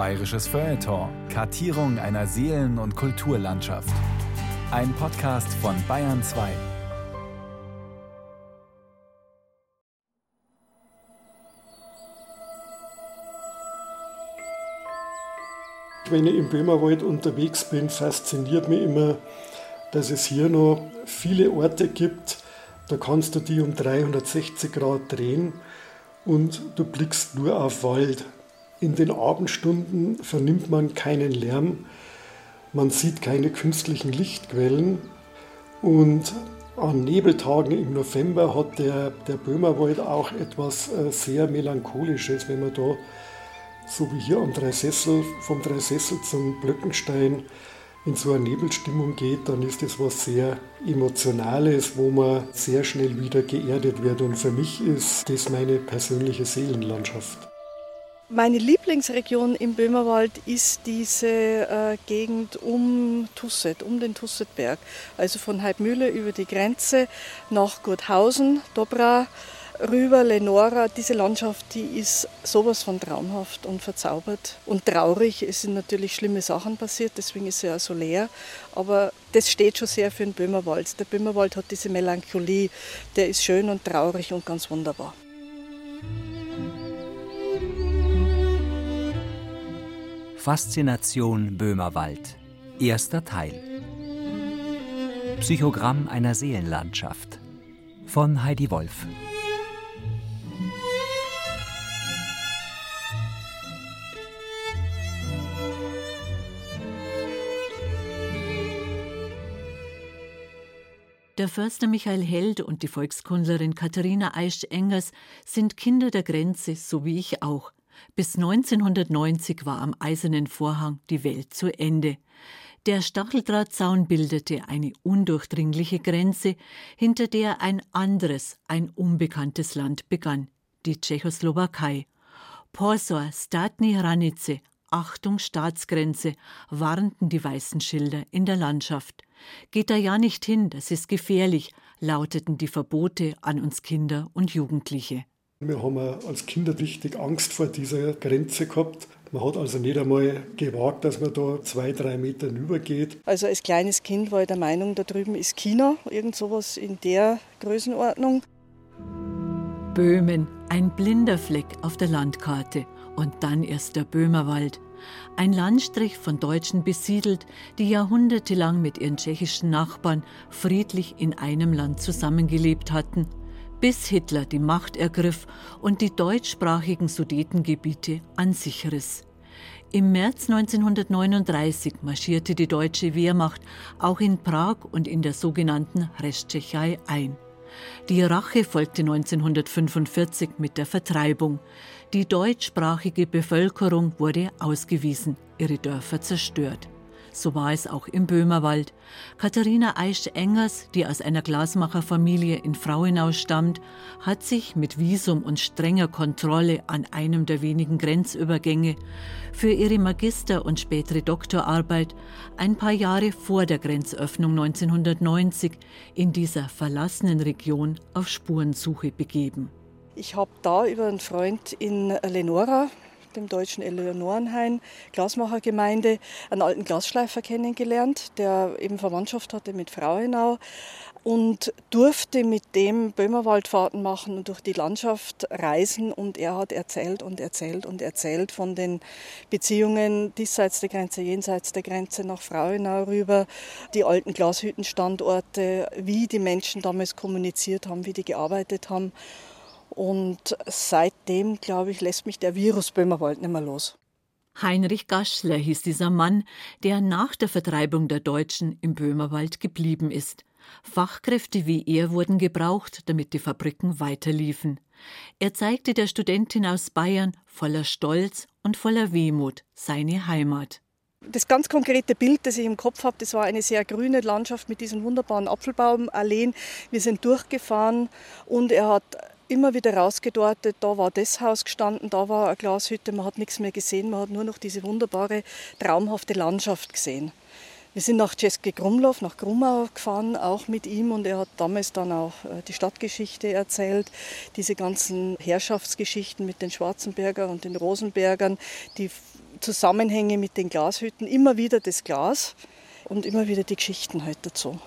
Bayerisches Feuilleton. Kartierung einer Seelen- und Kulturlandschaft. Ein Podcast von Bayern 2. Wenn ich im Böhmerwald unterwegs bin, fasziniert mich immer, dass es hier noch viele Orte gibt, da kannst du die um 360 Grad drehen und du blickst nur auf Wald. In den Abendstunden vernimmt man keinen Lärm, man sieht keine künstlichen Lichtquellen und an Nebeltagen im November hat der, der Böhmerwald auch etwas äh, sehr Melancholisches, wenn man da, so wie hier am Dreisessel, vom Dreisessel zum Blöckenstein in so eine Nebelstimmung geht, dann ist das was sehr Emotionales, wo man sehr schnell wieder geerdet wird. Und für mich ist das meine persönliche Seelenlandschaft. Meine Lieblingsregion im Böhmerwald ist diese äh, Gegend um Tusset, um den Tussetberg. Also von Heidmühle über die Grenze nach Gurthausen, Dobra, rüber Lenora. Diese Landschaft, die ist sowas von traumhaft und verzaubert und traurig. Es sind natürlich schlimme Sachen passiert, deswegen ist sie ja so leer. Aber das steht schon sehr für den Böhmerwald. Der Böhmerwald hat diese Melancholie, der ist schön und traurig und ganz wunderbar. Faszination Böhmerwald. Erster Teil. Psychogramm einer Seelenlandschaft. Von Heidi Wolf. Der Förster Michael Held und die Volkskundlerin Katharina Eisch-Engers sind Kinder der Grenze, so wie ich auch. Bis 1990 war am Eisernen Vorhang die Welt zu Ende. Der Stacheldrahtzaun bildete eine undurchdringliche Grenze, hinter der ein anderes, ein unbekanntes Land begann, die Tschechoslowakei. Porsor, Statni Hranice, Achtung Staatsgrenze, warnten die weißen Schilder in der Landschaft. Geht da ja nicht hin, das ist gefährlich, lauteten die Verbote an uns Kinder und Jugendliche. Wir haben als Kinder richtig Angst vor dieser Grenze gehabt. Man hat also nicht einmal gewagt, dass man da zwei, drei Meter übergeht. Also als kleines Kind war ich der Meinung, da drüben ist China, irgend sowas in der Größenordnung. Böhmen, ein blinder Fleck auf der Landkarte und dann erst der Böhmerwald. Ein Landstrich von Deutschen besiedelt, die jahrhundertelang mit ihren tschechischen Nachbarn friedlich in einem Land zusammengelebt hatten bis Hitler die Macht ergriff und die deutschsprachigen Sudetengebiete an sich riss. Im März 1939 marschierte die deutsche Wehrmacht auch in Prag und in der sogenannten Resttschechei ein. Die Rache folgte 1945 mit der Vertreibung. Die deutschsprachige Bevölkerung wurde ausgewiesen, ihre Dörfer zerstört. So war es auch im Böhmerwald. Katharina Eisch-Engers, die aus einer Glasmacherfamilie in Frauenau stammt, hat sich mit Visum und strenger Kontrolle an einem der wenigen Grenzübergänge für ihre Magister- und spätere Doktorarbeit ein paar Jahre vor der Grenzöffnung 1990 in dieser verlassenen Region auf Spurensuche begeben. Ich habe da über einen Freund in Lenora dem deutschen Eleonorenhain Glasmachergemeinde, einen alten Glasschleifer kennengelernt, der eben Verwandtschaft hatte mit Frauenau und durfte mit dem Böhmerwaldfahrten machen und durch die Landschaft reisen. Und er hat erzählt und erzählt und erzählt von den Beziehungen diesseits der Grenze, jenseits der Grenze nach Frauenau rüber, die alten Glashüttenstandorte, wie die Menschen damals kommuniziert haben, wie die gearbeitet haben. Und seitdem, glaube ich, lässt mich der Virus Böhmerwald nicht mehr los. Heinrich Gaschler hieß dieser Mann, der nach der Vertreibung der Deutschen im Böhmerwald geblieben ist. Fachkräfte wie er wurden gebraucht, damit die Fabriken weiterliefen. Er zeigte der Studentin aus Bayern voller Stolz und voller Wehmut seine Heimat. Das ganz konkrete Bild, das ich im Kopf habe, das war eine sehr grüne Landschaft mit diesen wunderbaren Apfelbaumalleen. Wir sind durchgefahren und er hat immer wieder rausgedeutet, da war das Haus gestanden, da war eine Glashütte, man hat nichts mehr gesehen, man hat nur noch diese wunderbare, traumhafte Landschaft gesehen. Wir sind nach Czeski Grumlow, nach Grumau gefahren, auch mit ihm und er hat damals dann auch äh, die Stadtgeschichte erzählt, diese ganzen Herrschaftsgeschichten mit den Schwarzenberger und den Rosenbergern, die Zusammenhänge mit den Glashütten, immer wieder das Glas und immer wieder die Geschichten halt dazu.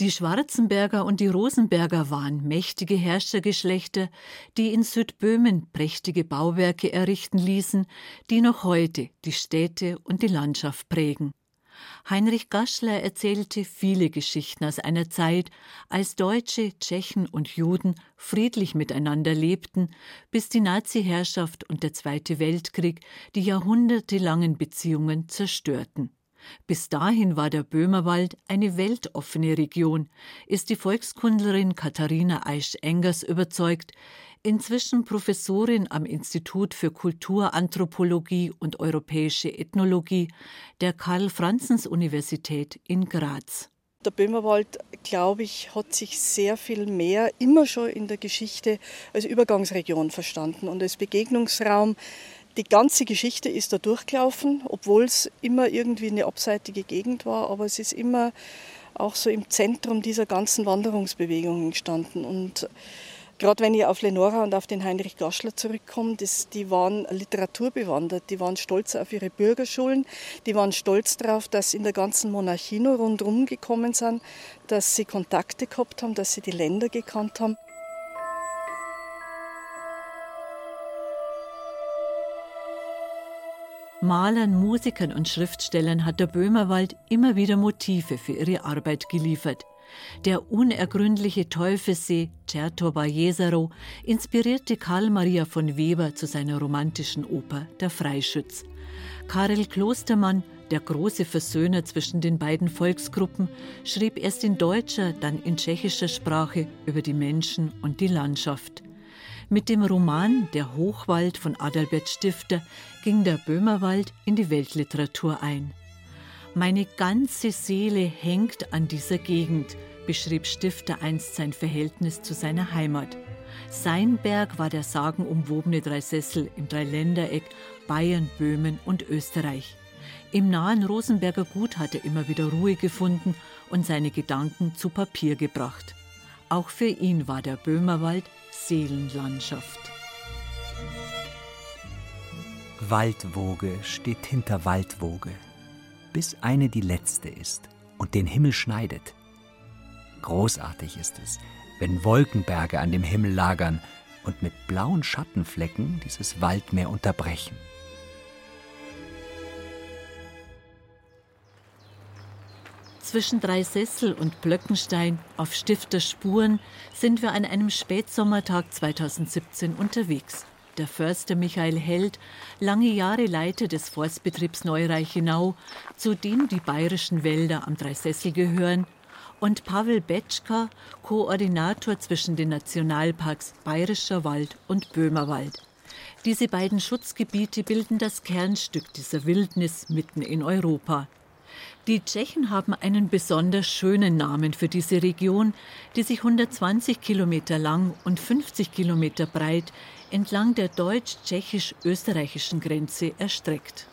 Die Schwarzenberger und die Rosenberger waren mächtige Herrschergeschlechter, die in Südböhmen prächtige Bauwerke errichten ließen, die noch heute die Städte und die Landschaft prägen. Heinrich Gaschler erzählte viele Geschichten aus einer Zeit, als Deutsche, Tschechen und Juden friedlich miteinander lebten, bis die Nazi-Herrschaft und der Zweite Weltkrieg die jahrhundertelangen Beziehungen zerstörten. Bis dahin war der Böhmerwald eine weltoffene Region, ist die Volkskundlerin Katharina Eisch-Engers überzeugt, inzwischen Professorin am Institut für Kulturanthropologie und europäische Ethnologie der Karl-Franzens-Universität in Graz. Der Böhmerwald, glaube ich, hat sich sehr viel mehr immer schon in der Geschichte als Übergangsregion verstanden und als Begegnungsraum die ganze Geschichte ist da durchgelaufen, obwohl es immer irgendwie eine abseitige Gegend war, aber es ist immer auch so im Zentrum dieser ganzen Wanderungsbewegungen gestanden. Und gerade wenn ich auf Lenora und auf den Heinrich Gaschler zurückkomme, das, die waren literaturbewandert, die waren stolz auf ihre Bürgerschulen, die waren stolz darauf, dass in der ganzen Monarchie nur rundherum gekommen sind, dass sie Kontakte gehabt haben, dass sie die Länder gekannt haben. Malern, Musikern und Schriftstellern hat der Böhmerwald immer wieder Motive für ihre Arbeit geliefert. Der unergründliche Teufelssee Certoba Jesero inspirierte Karl Maria von Weber zu seiner romantischen Oper Der Freischütz. Karel Klostermann, der große Versöhner zwischen den beiden Volksgruppen, schrieb erst in deutscher, dann in tschechischer Sprache über die Menschen und die Landschaft. Mit dem Roman Der Hochwald von Adalbert Stifter ging der Böhmerwald in die Weltliteratur ein. Meine ganze Seele hängt an dieser Gegend, beschrieb Stifter einst sein Verhältnis zu seiner Heimat. Sein Berg war der sagenumwobene Dreisessel im Dreiländereck Bayern, Böhmen und Österreich. Im nahen Rosenberger Gut hat er immer wieder Ruhe gefunden und seine Gedanken zu Papier gebracht. Auch für ihn war der Böhmerwald Seelenlandschaft. Waldwoge steht hinter Waldwoge, bis eine die letzte ist und den Himmel schneidet. Großartig ist es, wenn Wolkenberge an dem Himmel lagern und mit blauen Schattenflecken dieses Waldmeer unterbrechen. Zwischen Dreisessel und Blöckenstein auf Stifter Spuren sind wir an einem Spätsommertag 2017 unterwegs. Der Förster Michael Held, lange Jahre Leiter des Forstbetriebs Neureichenau, zu dem die bayerischen Wälder am Dreisessel gehören, und Pavel Betschka, Koordinator zwischen den Nationalparks Bayerischer Wald und Böhmerwald. Diese beiden Schutzgebiete bilden das Kernstück dieser Wildnis mitten in Europa. Die Tschechen haben einen besonders schönen Namen für diese Region, die sich 120 Kilometer lang und 50 Kilometer breit entlang der deutsch-tschechisch-österreichischen Grenze erstreckt.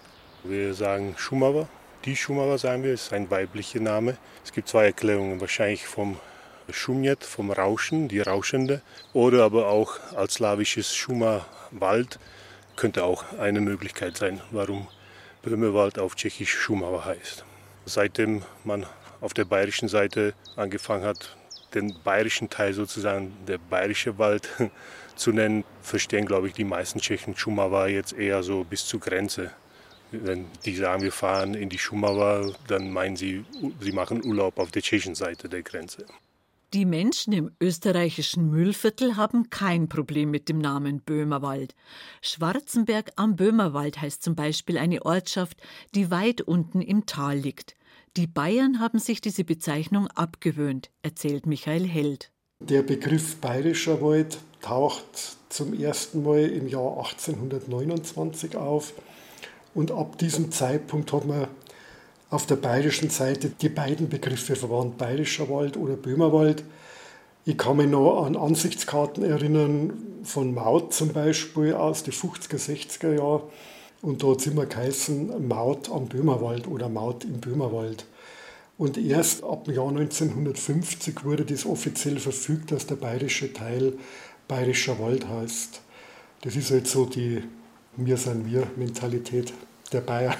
Wir sagen Schumava. Die Schumava sagen wir, ist ein weiblicher Name. Es gibt zwei Erklärungen, wahrscheinlich vom Schumjet, vom Rauschen, die Rauschende, oder aber auch als slawisches Schuma Wald könnte auch eine Möglichkeit sein, warum Böhmewald auf Tschechisch Schumava heißt. Seitdem man auf der bayerischen Seite angefangen hat, den bayerischen Teil sozusagen der bayerische Wald zu nennen, verstehen, glaube ich, die meisten Tschechen Schumava jetzt eher so bis zur Grenze. Wenn die sagen, wir fahren in die Schumava, dann meinen sie, sie machen Urlaub auf der tschechischen Seite der Grenze. Die Menschen im österreichischen Mühlviertel haben kein Problem mit dem Namen Böhmerwald. Schwarzenberg am Böhmerwald heißt zum Beispiel eine Ortschaft, die weit unten im Tal liegt. Die Bayern haben sich diese Bezeichnung abgewöhnt, erzählt Michael Held. Der Begriff bayerischer Wald taucht zum ersten Mal im Jahr 1829 auf und ab diesem Zeitpunkt hat man auf der bayerischen Seite die beiden Begriffe verwandt, bayerischer Wald oder Böhmerwald. Ich kann mich noch an Ansichtskarten erinnern, von Maut zum Beispiel aus den 50er, 60er Jahren. Und dort sind wir geheißen Maut am Böhmerwald oder Maut im Böhmerwald. Und erst ab dem Jahr 1950 wurde das offiziell verfügt, dass der bayerische Teil bayerischer Wald heißt. Das ist halt so die Mir sein wir Mentalität der Bayern.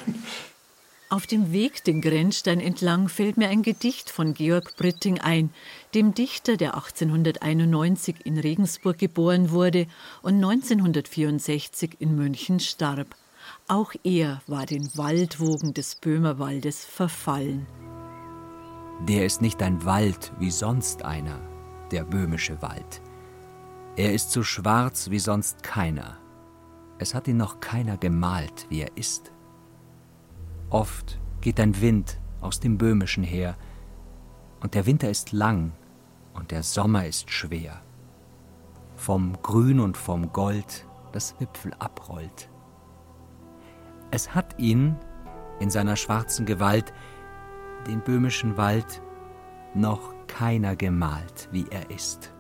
Auf dem Weg den Grenzstein entlang fällt mir ein Gedicht von Georg Britting ein, dem Dichter, der 1891 in Regensburg geboren wurde und 1964 in München starb. Auch er war den Waldwogen des Böhmerwaldes verfallen. Der ist nicht ein Wald wie sonst einer, der böhmische Wald. Er ist so schwarz wie sonst keiner. Es hat ihn noch keiner gemalt, wie er ist. Oft geht ein Wind aus dem Böhmischen her, und der Winter ist lang und der Sommer ist schwer. Vom Grün und vom Gold das Wipfel abrollt. Es hat ihn in seiner schwarzen Gewalt, den böhmischen Wald, noch keiner gemalt, wie er ist.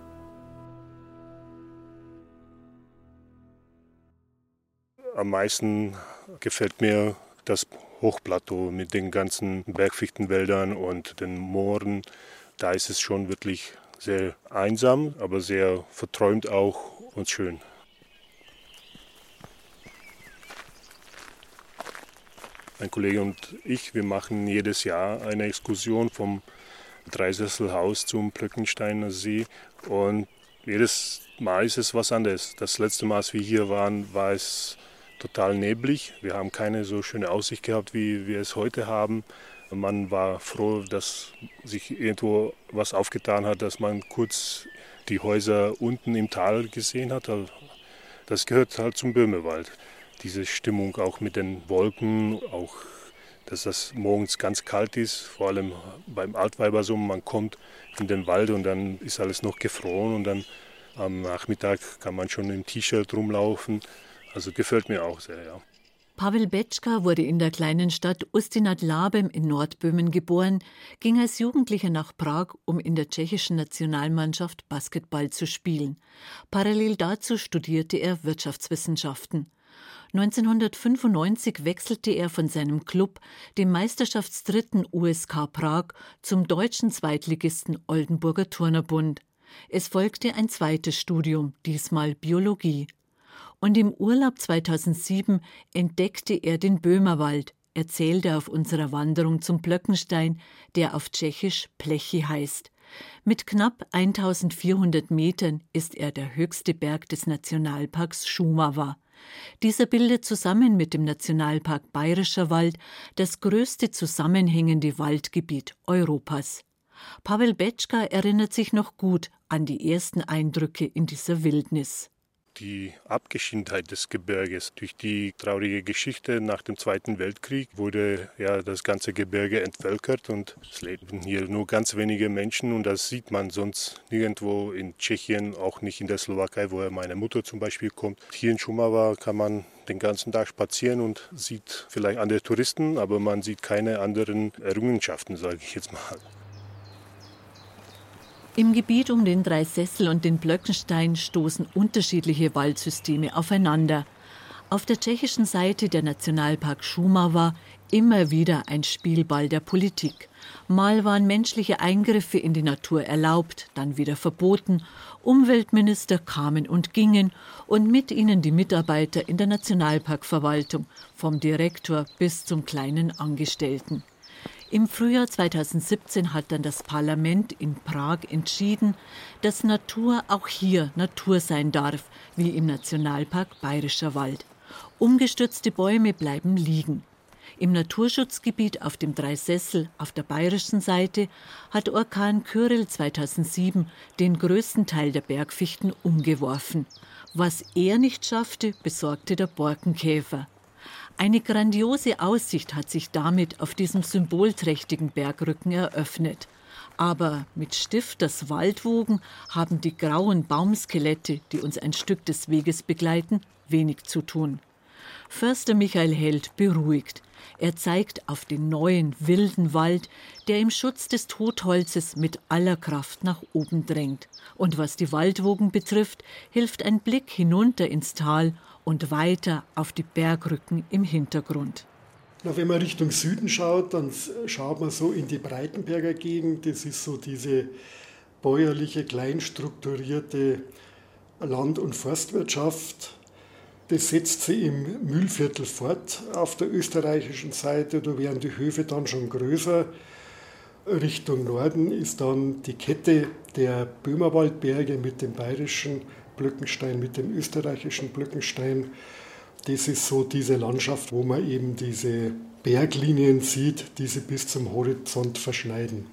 Am meisten gefällt mir das Hochplateau mit den ganzen Bergfichtenwäldern und den Mooren. Da ist es schon wirklich sehr einsam, aber sehr verträumt auch und schön. Mein Kollege und ich, wir machen jedes Jahr eine Exkursion vom Dreisesselhaus zum Plöckensteiner See und jedes Mal ist es was anderes. Das letzte Mal, als wir hier waren, war es total neblig. Wir haben keine so schöne Aussicht gehabt, wie wir es heute haben. Man war froh, dass sich irgendwo was aufgetan hat, dass man kurz die Häuser unten im Tal gesehen hat. Das gehört halt zum Böhmewald. Diese Stimmung auch mit den Wolken, auch dass das morgens ganz kalt ist, vor allem beim Altweibersummen. Man kommt in den Wald und dann ist alles noch gefroren und dann am Nachmittag kann man schon im T-Shirt rumlaufen. Also gefällt mir auch sehr, ja. Pavel Betschka wurde in der kleinen Stadt Ustinat Labem in Nordböhmen geboren, ging als Jugendlicher nach Prag, um in der tschechischen Nationalmannschaft Basketball zu spielen. Parallel dazu studierte er Wirtschaftswissenschaften. 1995 wechselte er von seinem Club, dem Meisterschaftsdritten USK Prag, zum deutschen Zweitligisten Oldenburger Turnerbund. Es folgte ein zweites Studium, diesmal Biologie und im Urlaub 2007 entdeckte er den Böhmerwald, erzählte auf unserer Wanderung zum Blöckenstein, der auf Tschechisch Plechi heißt. Mit knapp 1400 Metern ist er der höchste Berg des Nationalparks Schumava. Dieser bildet zusammen mit dem Nationalpark Bayerischer Wald das größte zusammenhängende Waldgebiet Europas. Pavel Betschka erinnert sich noch gut an die ersten Eindrücke in dieser Wildnis die Abgeschiedenheit des Gebirges. Durch die traurige Geschichte nach dem Zweiten Weltkrieg wurde ja das ganze Gebirge entvölkert und es leben hier nur ganz wenige Menschen und das sieht man sonst nirgendwo in Tschechien, auch nicht in der Slowakei, woher meine Mutter zum Beispiel kommt. Hier in Schumava kann man den ganzen Tag spazieren und sieht vielleicht andere Touristen, aber man sieht keine anderen Errungenschaften, sage ich jetzt mal. Im Gebiet um den Dreisessel und den Blöckenstein stoßen unterschiedliche Waldsysteme aufeinander. Auf der tschechischen Seite der Nationalpark Schumava immer wieder ein Spielball der Politik. Mal waren menschliche Eingriffe in die Natur erlaubt, dann wieder verboten. Umweltminister kamen und gingen und mit ihnen die Mitarbeiter in der Nationalparkverwaltung, vom Direktor bis zum kleinen Angestellten. Im Frühjahr 2017 hat dann das Parlament in Prag entschieden, dass Natur auch hier Natur sein darf, wie im Nationalpark Bayerischer Wald. Umgestürzte Bäume bleiben liegen. Im Naturschutzgebiet auf dem Dreisessel auf der bayerischen Seite hat Orkan Kyrill 2007 den größten Teil der Bergfichten umgeworfen. Was er nicht schaffte, besorgte der Borkenkäfer. Eine grandiose Aussicht hat sich damit auf diesem symbolträchtigen Bergrücken eröffnet. Aber mit Stifters Waldwogen haben die grauen Baumskelette, die uns ein Stück des Weges begleiten, wenig zu tun. Förster Michael Held beruhigt. Er zeigt auf den neuen, wilden Wald, der im Schutz des Totholzes mit aller Kraft nach oben drängt. Und was die Waldwogen betrifft, hilft ein Blick hinunter ins Tal und weiter auf die Bergrücken im Hintergrund. Wenn man Richtung Süden schaut, dann schaut man so in die Breitenberger Gegend. Das ist so diese bäuerliche, kleinstrukturierte Land- und Forstwirtschaft. Das setzt sich im Mühlviertel fort auf der österreichischen Seite. Da werden die Höfe dann schon größer. Richtung Norden ist dann die Kette der Böhmerwaldberge mit dem bayerischen Blöckenstein, mit dem österreichischen Blöckenstein. Das ist so diese Landschaft, wo man eben diese Berglinien sieht, die sie bis zum Horizont verschneiden.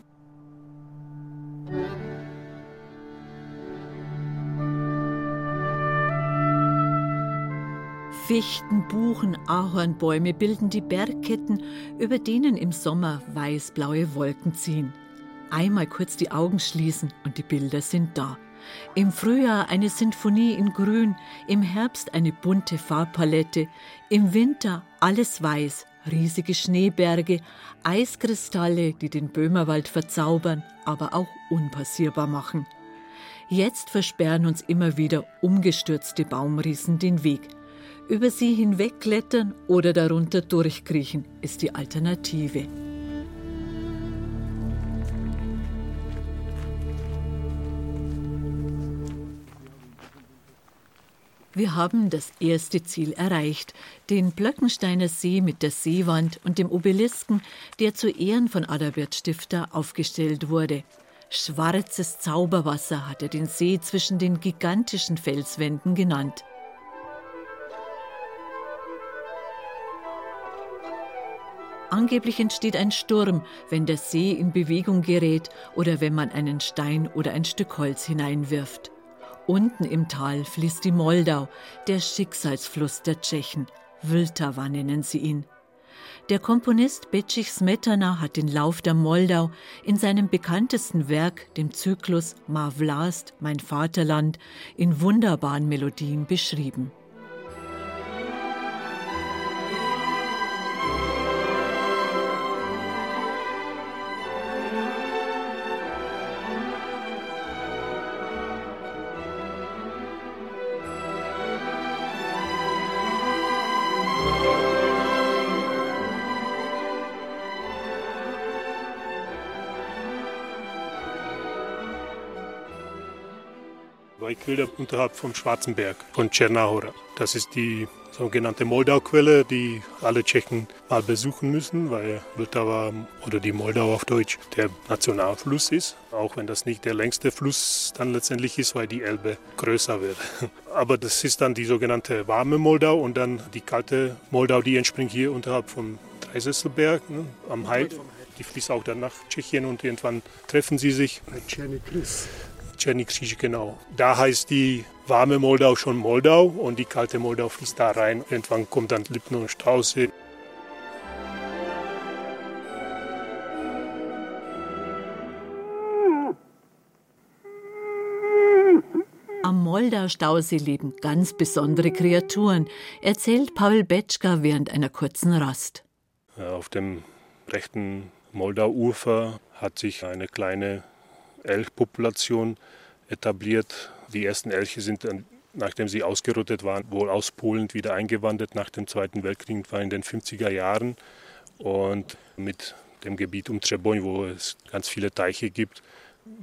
Fichten, Buchen, Ahornbäume bilden die Bergketten, über denen im Sommer weißblaue Wolken ziehen. Einmal kurz die Augen schließen und die Bilder sind da. Im Frühjahr eine Sinfonie in Grün, im Herbst eine bunte Farbpalette, im Winter alles weiß, riesige Schneeberge, Eiskristalle, die den Böhmerwald verzaubern, aber auch unpassierbar machen. Jetzt versperren uns immer wieder umgestürzte Baumriesen den Weg. Über sie hinwegklettern oder darunter durchkriechen ist die Alternative. Wir haben das erste Ziel erreicht, den Blöckensteiner See mit der Seewand und dem Obelisken, der zu Ehren von Adalbert Stifter aufgestellt wurde. Schwarzes Zauberwasser hat er den See zwischen den gigantischen Felswänden genannt. Angeblich entsteht ein Sturm, wenn der See in Bewegung gerät oder wenn man einen Stein oder ein Stück Holz hineinwirft. Unten im Tal fließt die Moldau, der Schicksalsfluss der Tschechen. Vltava nennen sie ihn. Der Komponist Becich Smetana hat den Lauf der Moldau in seinem bekanntesten Werk, dem Zyklus Ma Vlast, mein Vaterland, in wunderbaren Melodien beschrieben. Quelle unterhalb vom Schwarzenberg von Czernahora. Das ist die sogenannte Moldau-Quelle, die alle Tschechen mal besuchen müssen, weil Vltava oder die Moldau auf Deutsch der Nationalfluss ist. Auch wenn das nicht der längste Fluss dann letztendlich ist, weil die Elbe größer wird. Aber das ist dann die sogenannte warme Moldau und dann die kalte Moldau, die entspringt hier unterhalb vom Dreisesselberg ne, am Heid. Die fließt auch dann nach Tschechien und irgendwann treffen sie sich. Bei Czernikris. Czernikrisch, genau. Da heißt die warme Moldau schon Moldau und die kalte Moldau fließt da rein. Irgendwann kommt dann Lippen und Strauße. Am Moldau-Stausee leben ganz besondere Kreaturen, erzählt Paul Betschka während einer kurzen Rast. Auf dem rechten Moldau-Ufer hat sich eine kleine Elchpopulation etabliert. Die ersten Elche sind, nachdem sie ausgerottet waren, wohl aus Polen wieder eingewandert nach dem Zweiten Weltkrieg, war in den 50er Jahren. Und mit dem Gebiet um Treboń, wo es ganz viele Teiche gibt,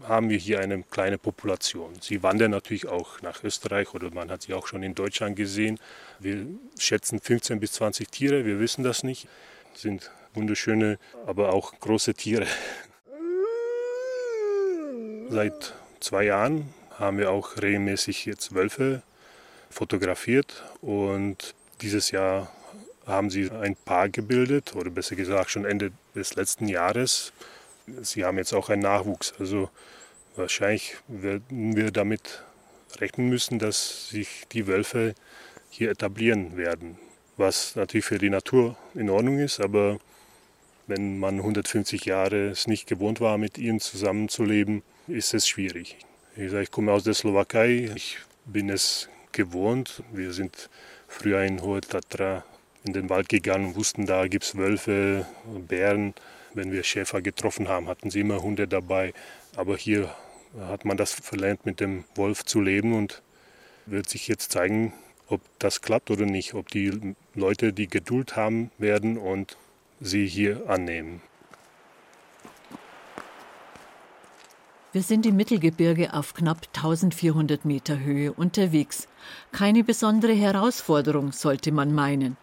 haben wir hier eine kleine Population. Sie wandern natürlich auch nach Österreich oder man hat sie auch schon in Deutschland gesehen. Wir schätzen 15 bis 20 Tiere, wir wissen das nicht. Sind wunderschöne, aber auch große Tiere. Seit zwei Jahren haben wir auch regelmäßig jetzt Wölfe fotografiert und dieses Jahr haben sie ein Paar gebildet oder besser gesagt schon Ende des letzten Jahres. Sie haben jetzt auch einen Nachwuchs. Also wahrscheinlich werden wir damit rechnen müssen, dass sich die Wölfe hier etablieren werden. Was natürlich für die Natur in Ordnung ist, aber wenn man 150 Jahre es nicht gewohnt war, mit ihnen zusammenzuleben, ist es schwierig. Ich, sage, ich komme aus der Slowakei, ich bin es gewohnt. Wir sind früher in Hohe Tatra in den Wald gegangen und wussten, da gibt es Wölfe, Bären. Wenn wir Schäfer getroffen haben, hatten sie immer Hunde dabei. Aber hier hat man das verlernt, mit dem Wolf zu leben und wird sich jetzt zeigen, ob das klappt oder nicht, ob die Leute die Geduld haben werden und sie hier annehmen. Wir sind im Mittelgebirge auf knapp 1400 Meter Höhe unterwegs. Keine besondere Herausforderung, sollte man meinen.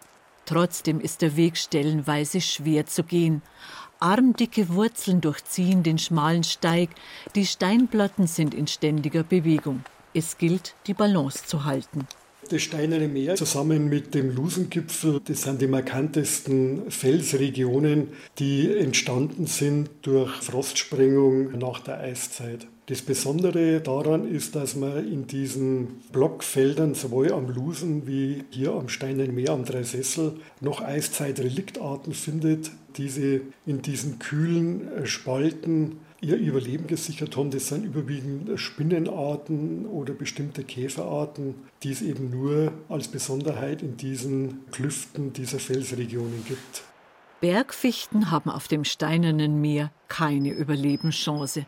Trotzdem ist der Weg stellenweise schwer zu gehen. Armdicke Wurzeln durchziehen den schmalen Steig, die Steinplatten sind in ständiger Bewegung. Es gilt, die Balance zu halten. Das Steinerne Meer zusammen mit dem Lusengipfel, das sind die markantesten Felsregionen, die entstanden sind durch Frostsprengung nach der Eiszeit. Das Besondere daran ist, dass man in diesen Blockfeldern sowohl am Lusen wie hier am Steineren Meer am Dreisessel noch Eiszeitreliktarten findet, diese in diesen kühlen Spalten ihr Überleben gesichert haben. Das sind überwiegend Spinnenarten oder bestimmte Käferarten, die es eben nur als Besonderheit in diesen Klüften dieser Felsregionen gibt. Bergfichten haben auf dem steinernen Meer keine Überlebenschance.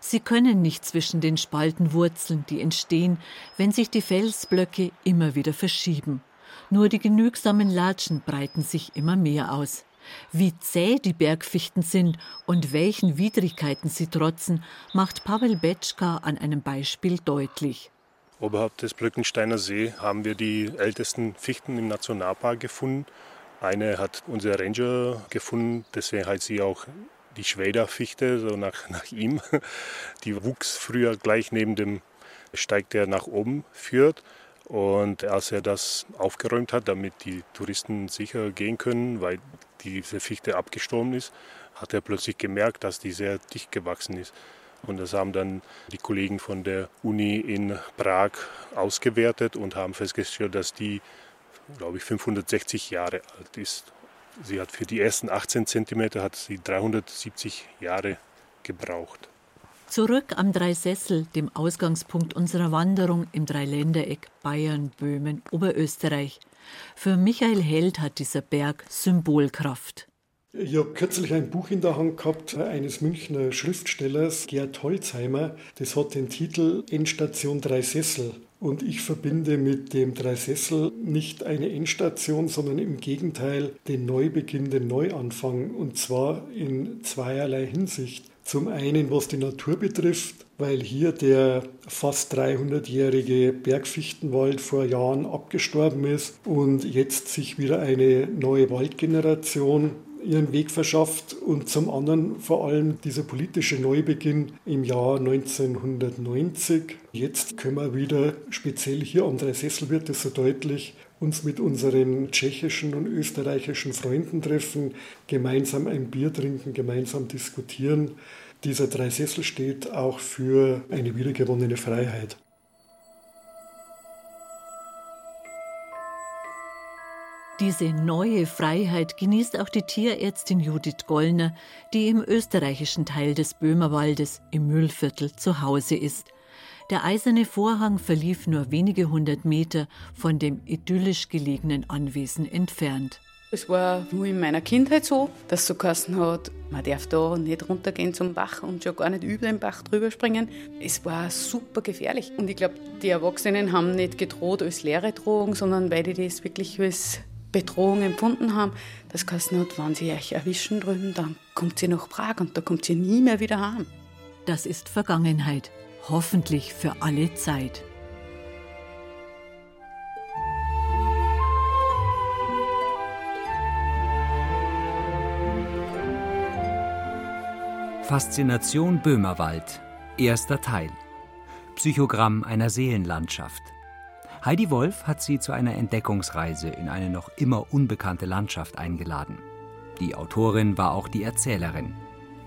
Sie können nicht zwischen den Spalten wurzeln, die entstehen, wenn sich die Felsblöcke immer wieder verschieben. Nur die genügsamen Latschen breiten sich immer mehr aus. Wie zäh die Bergfichten sind und welchen Widrigkeiten sie trotzen, macht Pavel Betschka an einem Beispiel deutlich. Oberhalb des Blöckensteiner See haben wir die ältesten Fichten im Nationalpark gefunden. Eine hat unser Ranger gefunden, deswegen heißt sie auch die Schweder-Fichte, so nach, nach ihm. Die wuchs früher gleich neben dem Steig, der nach oben führt. Und als er das aufgeräumt hat, damit die Touristen sicher gehen können, weil diese Fichte abgestorben ist, hat er plötzlich gemerkt, dass die sehr dicht gewachsen ist. Und das haben dann die Kollegen von der Uni in Prag ausgewertet und haben festgestellt, dass die, glaube ich, 560 Jahre alt ist. Sie hat für die ersten 18 Zentimeter hat sie 370 Jahre gebraucht. Zurück am Dreisessel, dem Ausgangspunkt unserer Wanderung im Dreiländereck Bayern, Böhmen, Oberösterreich. Für Michael Held hat dieser Berg Symbolkraft. Ich habe kürzlich ein Buch in der Hand gehabt eines Münchner Schriftstellers, Gerd Holzheimer. Das hat den Titel Endstation Dreisessel. Und ich verbinde mit dem Dreisessel nicht eine Endstation, sondern im Gegenteil den Neubeginn, den Neuanfang. Und zwar in zweierlei Hinsicht. Zum einen, was die Natur betrifft, weil hier der fast 300-jährige Bergfichtenwald vor Jahren abgestorben ist und jetzt sich wieder eine neue Waldgeneration ihren Weg verschafft und zum anderen vor allem dieser politische Neubeginn im Jahr 1990. Jetzt können wir wieder, speziell hier am Dreisessel wird es so deutlich, uns mit unseren tschechischen und österreichischen Freunden treffen, gemeinsam ein Bier trinken, gemeinsam diskutieren. Dieser Dreisessel steht auch für eine wiedergewonnene Freiheit. Diese neue Freiheit genießt auch die Tierärztin Judith Gollner, die im österreichischen Teil des Böhmerwaldes im Müllviertel zu Hause ist. Der eiserne Vorhang verlief nur wenige hundert Meter von dem idyllisch gelegenen Anwesen entfernt. Es war nur in meiner Kindheit so, dass so Kassen hat, man darf da nicht runtergehen zum Bach und schon gar nicht über den Bach drüber springen. Es war super gefährlich. Und ich glaube, die Erwachsenen haben nicht gedroht als leere Drohung, sondern weil die das wirklich als Bedrohung empfunden haben. Das Kassen hat, wenn sie euch erwischen drüben, dann kommt sie nach Prag und da kommt sie nie mehr wieder heim. Das ist Vergangenheit hoffentlich für alle Zeit. Faszination Böhmerwald, erster Teil. Psychogramm einer Seelenlandschaft. Heidi Wolf hat sie zu einer Entdeckungsreise in eine noch immer unbekannte Landschaft eingeladen. Die Autorin war auch die Erzählerin.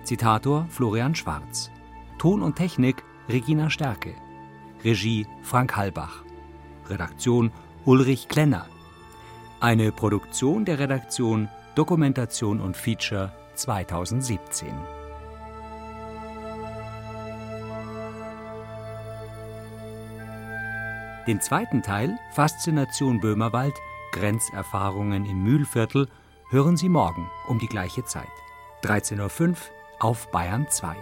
Zitator Florian Schwarz. Ton und Technik Regina Stärke. Regie Frank Halbach. Redaktion Ulrich Klenner. Eine Produktion der Redaktion Dokumentation und Feature 2017. Den zweiten Teil, Faszination Böhmerwald, Grenzerfahrungen im Mühlviertel, hören Sie morgen um die gleiche Zeit. 13.05 Uhr auf Bayern 2.